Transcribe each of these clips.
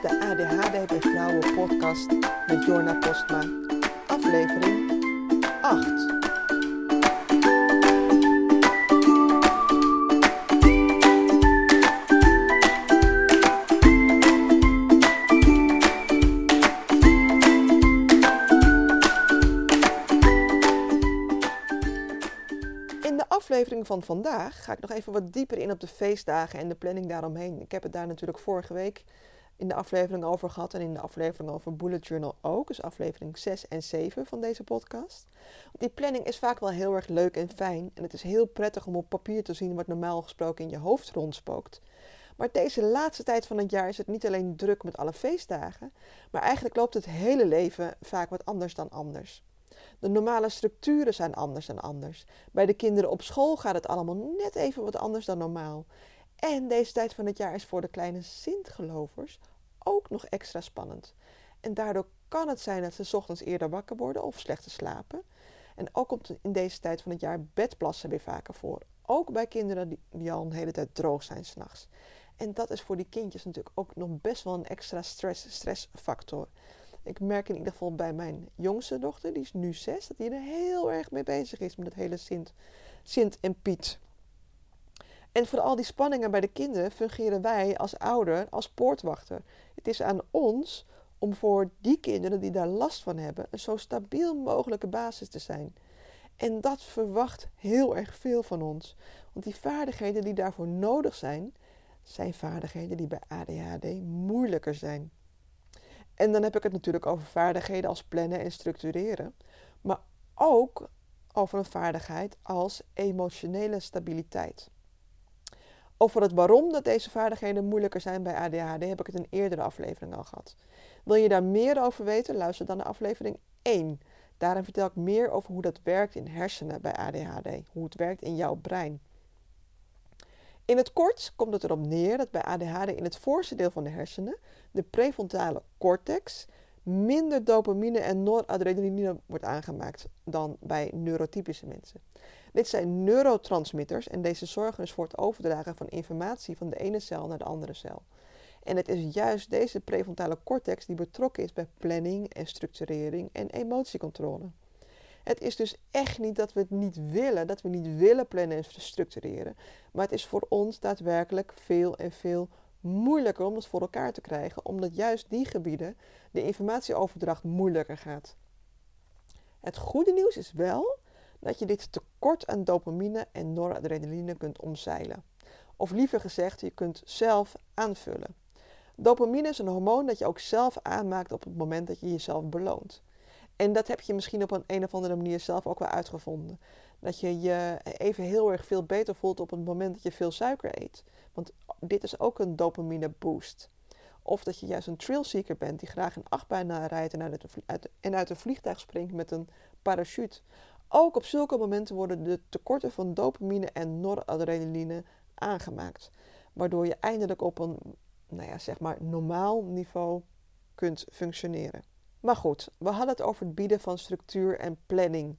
de ADHD bij Vrouwen podcast met Jorna Postma, aflevering 8. In de aflevering van vandaag ga ik nog even wat dieper in op de feestdagen en de planning daaromheen. Ik heb het daar natuurlijk vorige week in de aflevering over gehad en in de aflevering over Bullet Journal ook, dus aflevering 6 en 7 van deze podcast. Die planning is vaak wel heel erg leuk en fijn en het is heel prettig om op papier te zien wat normaal gesproken in je hoofd rondspookt. Maar deze laatste tijd van het jaar is het niet alleen druk met alle feestdagen, maar eigenlijk loopt het hele leven vaak wat anders dan anders. De normale structuren zijn anders dan anders. Bij de kinderen op school gaat het allemaal net even wat anders dan normaal. En deze tijd van het jaar is voor de kleine Sint-gelovers ook nog extra spannend. En daardoor kan het zijn dat ze ochtends eerder wakker worden of slechter slapen. En ook komt in deze tijd van het jaar bedplassen weer vaker voor. Ook bij kinderen die, die al een hele tijd droog zijn s'nachts. En dat is voor die kindjes natuurlijk ook nog best wel een extra stress, stressfactor. Ik merk in ieder geval bij mijn jongste dochter, die is nu zes, dat die er heel erg mee bezig is met het hele Sint, Sint en Piet. En voor al die spanningen bij de kinderen fungeren wij als ouder als poortwachter. Het is aan ons om voor die kinderen die daar last van hebben een zo stabiel mogelijke basis te zijn. En dat verwacht heel erg veel van ons. Want die vaardigheden die daarvoor nodig zijn, zijn vaardigheden die bij ADHD moeilijker zijn. En dan heb ik het natuurlijk over vaardigheden als plannen en structureren, maar ook over een vaardigheid als emotionele stabiliteit. Over het waarom dat deze vaardigheden moeilijker zijn bij ADHD heb ik het in een eerdere aflevering al gehad. Wil je daar meer over weten? Luister dan naar aflevering 1. Daarin vertel ik meer over hoe dat werkt in hersenen bij ADHD, hoe het werkt in jouw brein. In het kort komt het erop neer dat bij ADHD in het voorste deel van de hersenen, de prefrontale cortex, minder dopamine en noradrenaline wordt aangemaakt dan bij neurotypische mensen. Dit zijn neurotransmitters en deze zorgen dus voor het overdragen van informatie van de ene cel naar de andere cel. En het is juist deze prefrontale cortex die betrokken is bij planning en structurering en emotiecontrole. Het is dus echt niet dat we het niet willen, dat we niet willen plannen en structureren. Maar het is voor ons daadwerkelijk veel en veel moeilijker om het voor elkaar te krijgen, omdat juist die gebieden de informatieoverdracht moeilijker gaat. Het goede nieuws is wel dat je dit tekort aan dopamine en noradrenaline kunt omzeilen. Of liever gezegd, je kunt zelf aanvullen. Dopamine is een hormoon dat je ook zelf aanmaakt op het moment dat je jezelf beloont. En dat heb je misschien op een, een of andere manier zelf ook wel uitgevonden. Dat je je even heel erg veel beter voelt op het moment dat je veel suiker eet. Want dit is ook een dopamine boost. Of dat je juist een trailseeker bent die graag een achtbaan rijdt en uit, en uit een vliegtuig springt met een parachute. Ook op zulke momenten worden de tekorten van dopamine en noradrenaline aangemaakt. Waardoor je eindelijk op een nou ja, zeg maar normaal niveau kunt functioneren. Maar goed, we hadden het over het bieden van structuur en planning.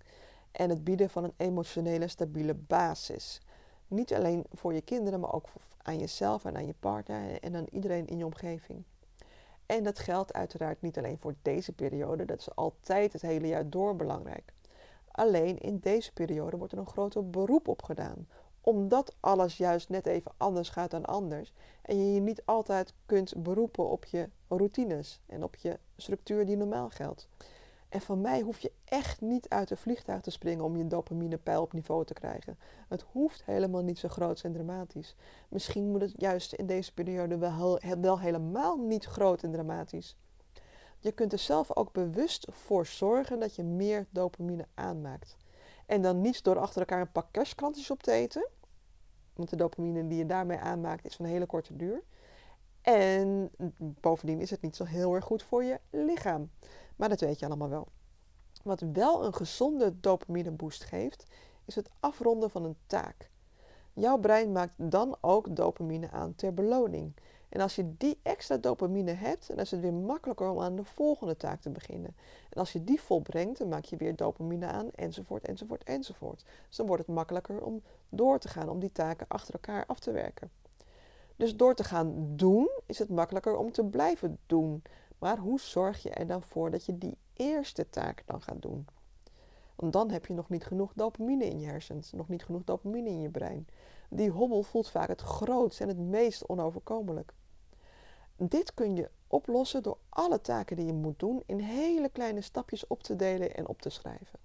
En het bieden van een emotionele stabiele basis. Niet alleen voor je kinderen, maar ook aan jezelf en aan je partner en aan iedereen in je omgeving. En dat geldt uiteraard niet alleen voor deze periode, dat is altijd het hele jaar door belangrijk. Alleen in deze periode wordt er een groter beroep op gedaan, omdat alles juist net even anders gaat dan anders en je je niet altijd kunt beroepen op je routines en op je structuur die normaal geldt. En van mij hoef je echt niet uit een vliegtuig te springen om je dopaminepeil op niveau te krijgen. Het hoeft helemaal niet zo groot en dramatisch. Misschien moet het juist in deze periode wel, wel helemaal niet groot en dramatisch. Je kunt er zelf ook bewust voor zorgen dat je meer dopamine aanmaakt. En dan niet door achter elkaar een pak kerstkrantjes op te eten. Want de dopamine die je daarmee aanmaakt is van hele korte duur. En bovendien is het niet zo heel erg goed voor je lichaam. Maar dat weet je allemaal wel. Wat wel een gezonde dopamine boost geeft, is het afronden van een taak. Jouw brein maakt dan ook dopamine aan ter beloning. En als je die extra dopamine hebt, dan is het weer makkelijker om aan de volgende taak te beginnen. En als je die volbrengt, dan maak je weer dopamine aan, enzovoort, enzovoort, enzovoort. Dus dan wordt het makkelijker om door te gaan, om die taken achter elkaar af te werken. Dus door te gaan doen is het makkelijker om te blijven doen. Maar hoe zorg je er dan voor dat je die eerste taak dan gaat doen? Want dan heb je nog niet genoeg dopamine in je hersens, nog niet genoeg dopamine in je brein. Die hobbel voelt vaak het grootst en het meest onoverkomelijk. Dit kun je oplossen door alle taken die je moet doen in hele kleine stapjes op te delen en op te schrijven.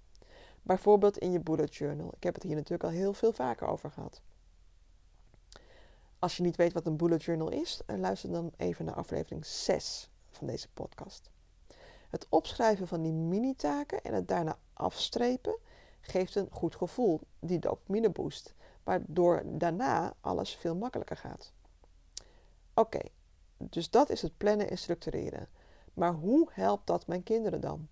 Bijvoorbeeld in je bullet journal. Ik heb het hier natuurlijk al heel veel vaker over gehad. Als je niet weet wat een bullet journal is, eh, luister dan even naar aflevering 6 van deze podcast. Het opschrijven van die mini-taken en het daarna afstrepen geeft een goed gevoel, die dopamine boost, waardoor daarna alles veel makkelijker gaat. Oké, dus dat is het plannen en structureren. Maar hoe helpt dat mijn kinderen dan?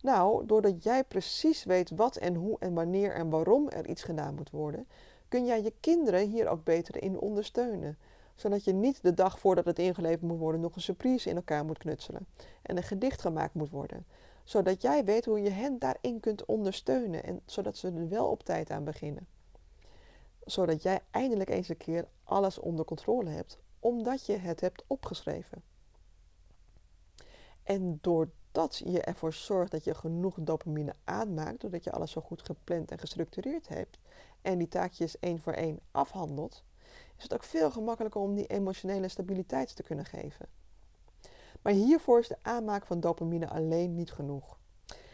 Nou, doordat jij precies weet wat en hoe en wanneer en waarom er iets gedaan moet worden, kun jij je kinderen hier ook beter in ondersteunen. Zodat je niet de dag voordat het ingeleverd moet worden nog een surprise in elkaar moet knutselen en een gedicht gemaakt moet worden. Zodat jij weet hoe je hen daarin kunt ondersteunen en zodat ze er wel op tijd aan beginnen. Zodat jij eindelijk eens een keer alles onder controle hebt, omdat je het hebt opgeschreven. En doordat je ervoor zorgt dat je genoeg dopamine aanmaakt, doordat je alles zo goed gepland en gestructureerd hebt en die taakjes één voor één afhandelt, is het ook veel gemakkelijker om die emotionele stabiliteit te kunnen geven. Maar hiervoor is de aanmaak van dopamine alleen niet genoeg.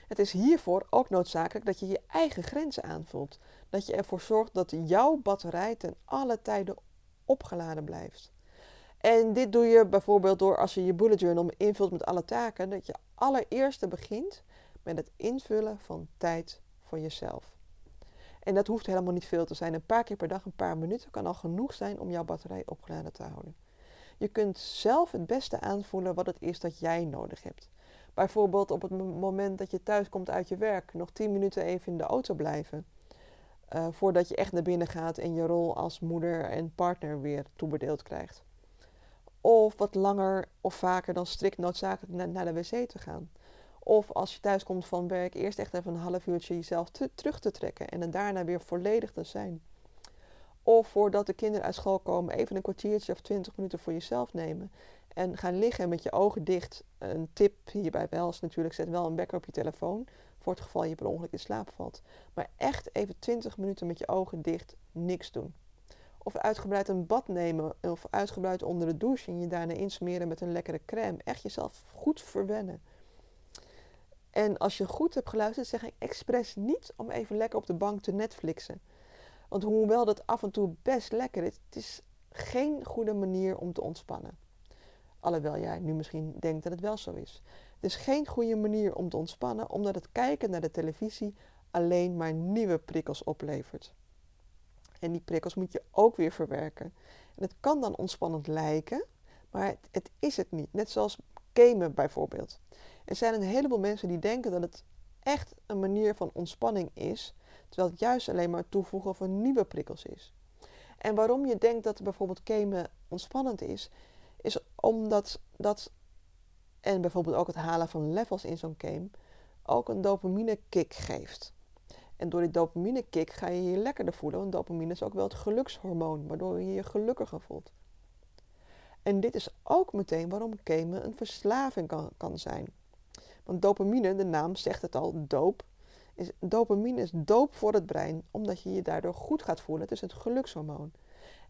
Het is hiervoor ook noodzakelijk dat je je eigen grenzen aanvoelt. Dat je ervoor zorgt dat jouw batterij ten alle tijden opgeladen blijft. En dit doe je bijvoorbeeld door als je je bullet journal invult met alle taken, dat je allereerst begint met het invullen van tijd voor jezelf. En dat hoeft helemaal niet veel te zijn. Een paar keer per dag, een paar minuten kan al genoeg zijn om jouw batterij opgeladen te houden. Je kunt zelf het beste aanvoelen wat het is dat jij nodig hebt. Bijvoorbeeld op het moment dat je thuis komt uit je werk, nog 10 minuten even in de auto blijven. Uh, voordat je echt naar binnen gaat en je rol als moeder en partner weer toebedeeld krijgt. Of wat langer of vaker dan strikt noodzakelijk naar, de wc te gaan. Of als je thuis komt van werk, eerst echt even een half uurtje jezelf terug te trekken en dan daarna weer volledig te zijn. Of voordat de kinderen uit school komen, even een kwartiertje of twintig minuten voor jezelf nemen. En gaan liggen met je ogen dicht. Een tip hierbij wel is natuurlijk, zet wel een wekker op je telefoon. Voor het geval je per ongeluk in slaap valt. Maar echt even 20 minuten met je ogen dicht, niks doen. Of uitgebreid een bad nemen of uitgebreid onder de douche en je daarna insmeren met een lekkere crème. Echt jezelf goed verwennen. En als je goed hebt geluisterd, zeg ik expres niet om even lekker op de bank te Netflixen. Want hoewel dat af en toe best lekker is, het is geen goede manier om te ontspannen. Alhoewel jij nu misschien denkt dat het wel zo is. Het is geen goede manier om te ontspannen, omdat het kijken naar de televisie alleen maar nieuwe prikkels oplevert. En die prikkels moet je ook weer verwerken. En het kan dan ontspannend lijken, maar het, het is het niet. Net zoals gamen bijvoorbeeld. Er zijn een heleboel mensen die denken dat het echt een manier van ontspanning is, terwijl het juist alleen maar toevoegen van nieuwe prikkels is. En waarom je denkt dat bijvoorbeeld gamen ontspannend is, is omdat dat, en bijvoorbeeld ook het halen van levels in zo'n game, ook een dopamine kick geeft. En door die dopamine kick ga je je lekkerder voelen, want dopamine is ook wel het gelukshormoon, waardoor je je gelukkiger voelt. En dit is ook meteen waarom gamen een verslaving kan, kan zijn. Want dopamine, de naam zegt het al, doop. Is, dopamine is doop voor het brein, omdat je je daardoor goed gaat voelen. Het is het gelukshormoon.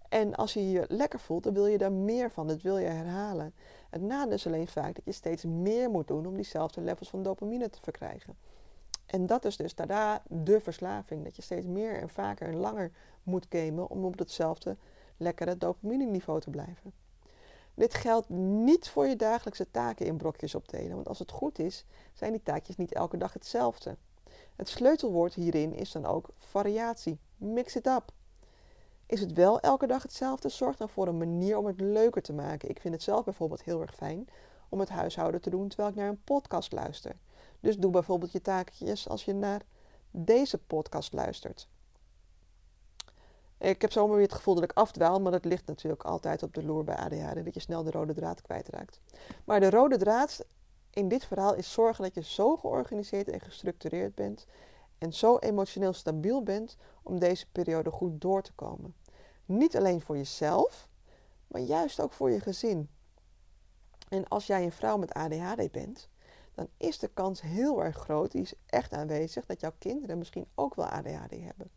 En als je je lekker voelt, dan wil je daar meer van. Dat wil je herhalen. Het nadeel is alleen vaak dat je steeds meer moet doen om diezelfde levels van dopamine te verkrijgen. En dat is dus daarna de verslaving. Dat je steeds meer en vaker en langer moet gamen om op hetzelfde lekkere dopamine niveau te blijven. Dit geldt niet voor je dagelijkse taken in brokjes opdelen, want als het goed is, zijn die taakjes niet elke dag hetzelfde. Het sleutelwoord hierin is dan ook variatie. Mix it up. Is het wel elke dag hetzelfde? Zorg dan voor een manier om het leuker te maken. Ik vind het zelf bijvoorbeeld heel erg fijn om het huishouden te doen terwijl ik naar een podcast luister. Dus doe bijvoorbeeld je taakjes als je naar deze podcast luistert. Ik heb zomaar weer het gevoel dat ik afdwaal, maar dat ligt natuurlijk altijd op de loer bij ADHD, dat je snel de rode draad kwijtraakt. Maar de rode draad in dit verhaal is zorgen dat je zo georganiseerd en gestructureerd bent en zo emotioneel stabiel bent om deze periode goed door te komen. Niet alleen voor jezelf, maar juist ook voor je gezin. En als jij een vrouw met ADHD bent, dan is de kans heel erg groot, die is echt aanwezig, dat jouw kinderen misschien ook wel ADHD hebben.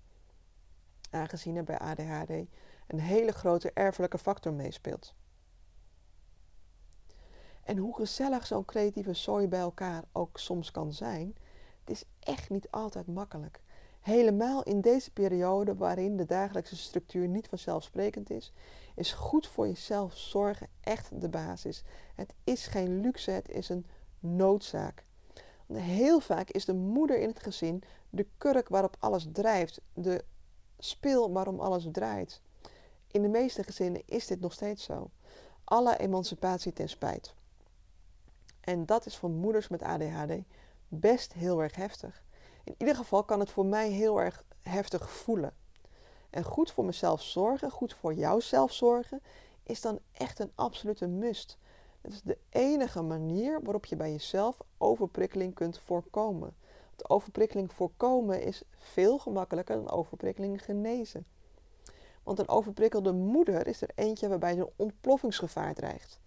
Aangezien er bij ADHD een hele grote erfelijke factor meespeelt. En hoe gezellig zo'n creatieve zooi bij elkaar ook soms kan zijn, het is echt niet altijd makkelijk. Helemaal in deze periode waarin de dagelijkse structuur niet vanzelfsprekend is, is goed voor jezelf zorgen echt de basis. Het is geen luxe, het is een noodzaak. Heel vaak is de moeder in het gezin de kurk waarop alles drijft, de speel waarom alles draait. In de meeste gezinnen is dit nog steeds zo. Alle emancipatie ten spijt. En dat is voor moeders met ADHD best heel erg heftig. In ieder geval kan het voor mij heel erg heftig voelen. En goed voor mezelf zorgen, goed voor jouzelf zorgen, is dan echt een absolute must. Het is de enige manier waarop je bij jezelf overprikkeling kunt voorkomen. Want overprikkeling voorkomen is veel gemakkelijker dan overprikkeling genezen. Want een overprikkelde moeder is er eentje waarbij een ontploffingsgevaar dreigt.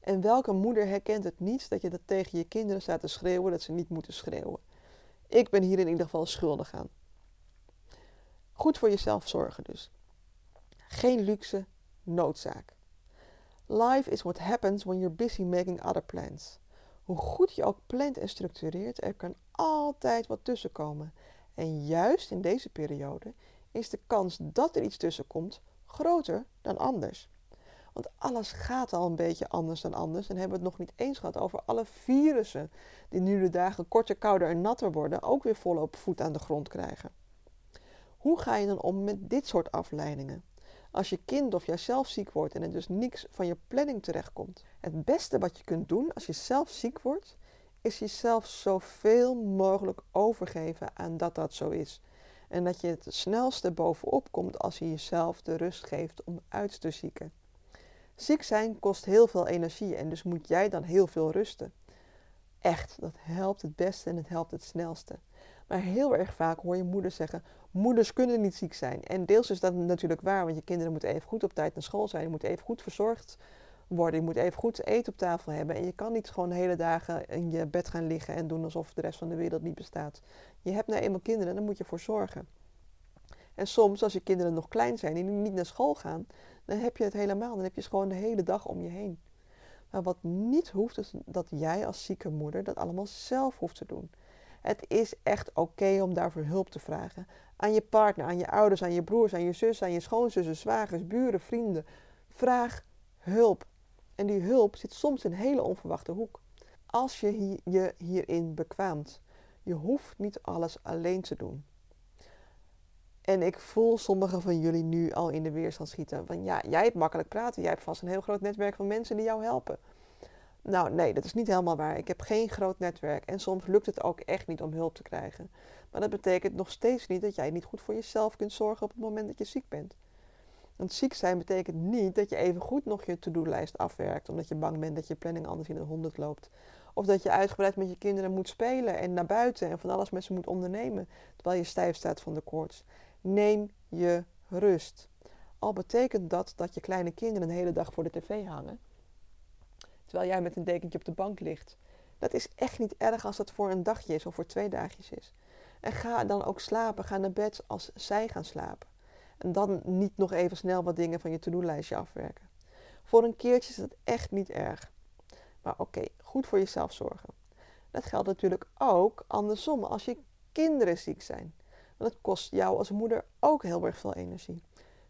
En welke moeder herkent het niet dat je dat tegen je kinderen staat te schreeuwen dat ze niet moeten schreeuwen? Ik ben hier in ieder geval schuldig aan. Goed voor jezelf zorgen dus. Geen luxe, noodzaak. Life is what happens when you're busy making other plans. Hoe goed je ook plant en structureert, er kan altijd wat tussenkomen. En juist in deze periode is de kans dat er iets tussenkomt groter dan anders. Want alles gaat al een beetje anders dan anders. En hebben we het nog niet eens gehad over alle virussen die nu de dagen korter, kouder en natter worden, ook weer volop voet aan de grond krijgen. Hoe ga je dan om met dit soort afleidingen? Als je kind of jijzelf ziek wordt en er dus niks van je planning terechtkomt. Het beste wat je kunt doen als je zelf ziek wordt, is jezelf zoveel mogelijk overgeven aan dat dat zo is. En dat je het snelste bovenop komt als je jezelf de rust geeft om uit te zieken. Ziek zijn kost heel veel energie en dus moet jij dan heel veel rusten. Echt, dat helpt het beste en het helpt het snelste. Maar heel erg vaak hoor je moeders zeggen: moeders kunnen niet ziek zijn. En deels is dat natuurlijk waar, want je kinderen moeten even goed op tijd naar school zijn. Je moet even goed verzorgd worden. Je moet even goed eten op tafel hebben. En je kan niet gewoon hele dagen in je bed gaan liggen en doen alsof de rest van de wereld niet bestaat. Je hebt nou eenmaal kinderen en daar moet je voor zorgen. En soms, als je kinderen nog klein zijn en niet naar school gaan, dan heb je het helemaal. Dan heb je het gewoon de hele dag om je heen. Maar wat niet hoeft, is dat jij als zieke moeder dat allemaal zelf hoeft te doen. Het is echt oké om daarvoor hulp te vragen. Aan je partner, aan je ouders, aan je broers, aan je zus, aan je schoonzussen, zwagers, buren, vrienden. Vraag hulp. En die hulp zit soms in een hele onverwachte hoek. Als je je hierin bekwaamt. Je hoeft niet alles alleen te doen. En ik voel sommigen van jullie nu al in de weerstand schieten. Van ja, jij hebt makkelijk praten. Jij hebt vast een heel groot netwerk van mensen die jou helpen. Nou, nee, dat is niet helemaal waar. Ik heb geen groot netwerk en soms lukt het ook echt niet om hulp te krijgen. Maar dat betekent nog steeds niet dat jij niet goed voor jezelf kunt zorgen op het moment dat je ziek bent. Want ziek zijn betekent niet dat je even goed nog je to-do-lijst afwerkt, omdat je bang bent dat je planning anders in het honderd loopt. Of dat je uitgebreid met je kinderen moet spelen en naar buiten en van alles met ze moet ondernemen, terwijl je stijf staat van de koorts. Neem je rust. Al betekent dat dat je kleine kinderen een hele dag voor de tv hangen terwijl jij met een dekentje op de bank ligt. Dat is echt niet erg als dat voor een dagje is of voor twee dagjes is. En ga dan ook slapen, ga naar bed als zij gaan slapen. En dan niet nog even snel wat dingen van je to-do-lijstje afwerken. Voor een keertje is dat echt niet erg. Maar oké, goed voor jezelf zorgen. Dat geldt natuurlijk ook andersom als je kinderen ziek zijn. Want het kost jou als moeder ook heel erg veel energie.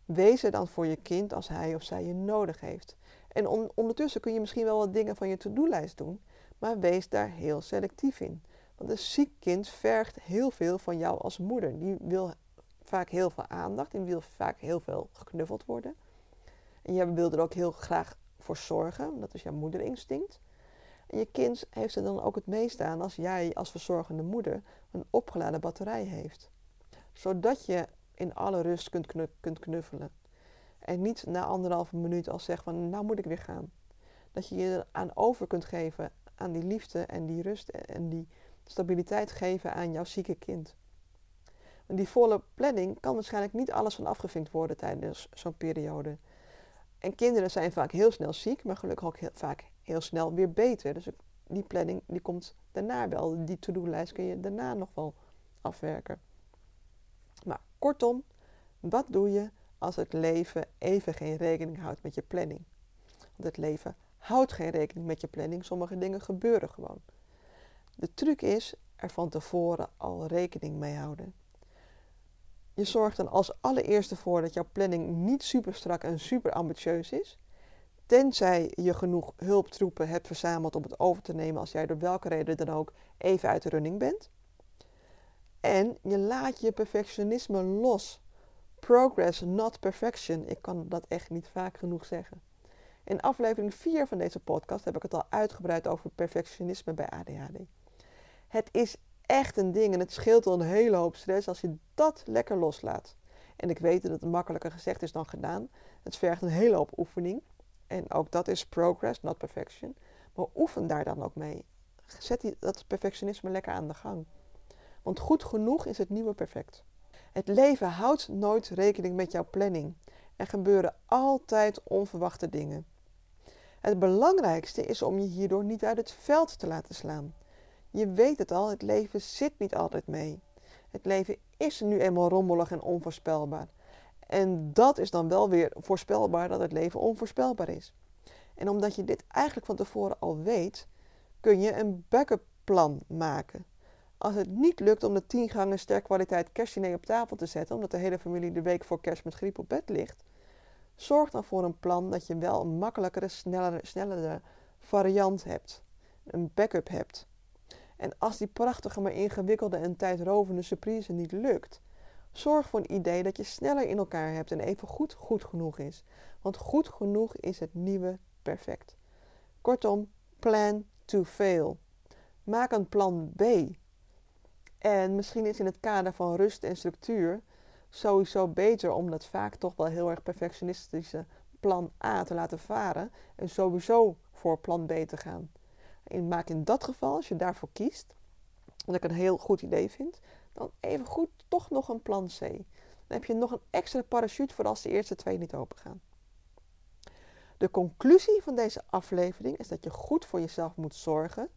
Wees er dan voor je kind als hij of zij je nodig heeft. En ondertussen kun je misschien wel wat dingen van je to-do-lijst doen, maar wees daar heel selectief in. Want een ziek kind vergt heel veel van jou als moeder. Die wil vaak heel veel aandacht, die wil vaak heel veel geknuffeld worden. En jij wil er ook heel graag voor zorgen, dat is jouw moederinstinct. En je kind heeft er dan ook het meest aan als jij als verzorgende moeder een opgeladen batterij heeft. Zodat je in alle rust kunt, kunt knuffelen. En niet na anderhalve minuut al zeggen van nou moet ik weer gaan. Dat je je aan over kunt geven aan die liefde en die rust en die stabiliteit geven aan jouw zieke kind. Want die volle planning kan waarschijnlijk niet alles van afgevinkt worden tijdens zo'n periode. En kinderen zijn vaak heel snel ziek, maar gelukkig ook heel, vaak heel snel weer beter. Dus die planning die komt daarna wel. Die to-do-lijst kun je daarna nog wel afwerken. Maar kortom, wat doe je als het leven even geen rekening houdt met je planning? Want het leven houdt geen rekening met je planning. Sommige dingen gebeuren gewoon. De truc is er van tevoren al rekening mee houden. Je zorgt dan als allereerste voor dat jouw planning niet super strak en super ambitieus is. Tenzij je genoeg hulptroepen hebt verzameld om het over te nemen als jij door welke reden dan ook even uit de running bent. En je laat je perfectionisme los. Progress, not perfection. Ik kan dat echt niet vaak genoeg zeggen. In aflevering 4 van deze podcast heb ik het al uitgebreid over perfectionisme bij ADHD. Het is echt een ding en het scheelt al een hele hoop stress als je dat lekker loslaat. En ik weet dat het makkelijker gezegd is dan gedaan. Het vergt een hele hoop oefening. En ook dat is progress, not perfection. Maar oefen daar dan ook mee. Zet dat perfectionisme lekker aan de gang. Want goed genoeg is het nieuwe perfect. Het leven houdt nooit rekening met jouw planning. Er gebeuren altijd onverwachte dingen. Het belangrijkste is om je hierdoor niet uit het veld te laten slaan. Je weet het al, het leven zit niet altijd mee. Het leven is nu eenmaal rommelig en onvoorspelbaar. En dat is dan wel weer voorspelbaar dat het leven onvoorspelbaar is. En omdat je dit eigenlijk van tevoren al weet, kun je een backup plan maken. Als het niet lukt om de 10 gangen sterk kwaliteit kerstdiner op tafel te zetten, omdat de hele familie de week voor kerst met griep op bed ligt, zorg dan voor een plan dat je wel een makkelijkere, snellere, snellere variant hebt. Een backup hebt. En als die prachtige, maar ingewikkelde en tijdrovende surprise niet lukt, zorg voor een idee dat je sneller in elkaar hebt en even goed goed genoeg is. Want goed genoeg is het nieuwe perfect. Kortom, plan to fail. Maak een plan B. En misschien is in het kader van rust en structuur sowieso beter om dat vaak toch wel heel erg perfectionistische plan A te laten varen en sowieso voor plan B te gaan. En maak in dat geval, als je daarvoor kiest, wat ik een heel goed idee vind, dan even goed toch nog een plan C. Dan heb je nog een extra parachute voor als de eerste twee niet open gaan. De conclusie van deze aflevering is dat je goed voor jezelf moet zorgen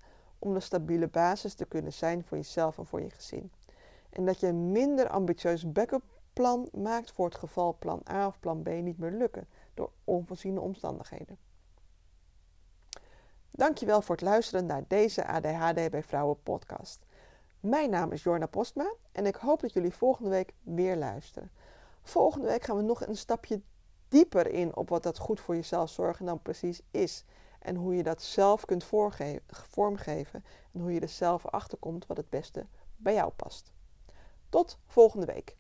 om een stabiele basis te kunnen zijn voor jezelf en voor je gezin. En dat je een minder ambitieus backup plan maakt voor het geval plan A of plan B niet meer lukken door onvoorziene omstandigheden. Dankjewel voor het luisteren naar deze ADHD bij Vrouwen podcast. Mijn naam is Jorna Postma en ik hoop dat jullie volgende week weer luisteren. Volgende week gaan we nog een stapje dieper in op wat dat goed voor jezelf zorgen dan precies is. En hoe je dat zelf kunt vormgeven en hoe je er zelf achter komt wat het beste bij jou past. Tot volgende week.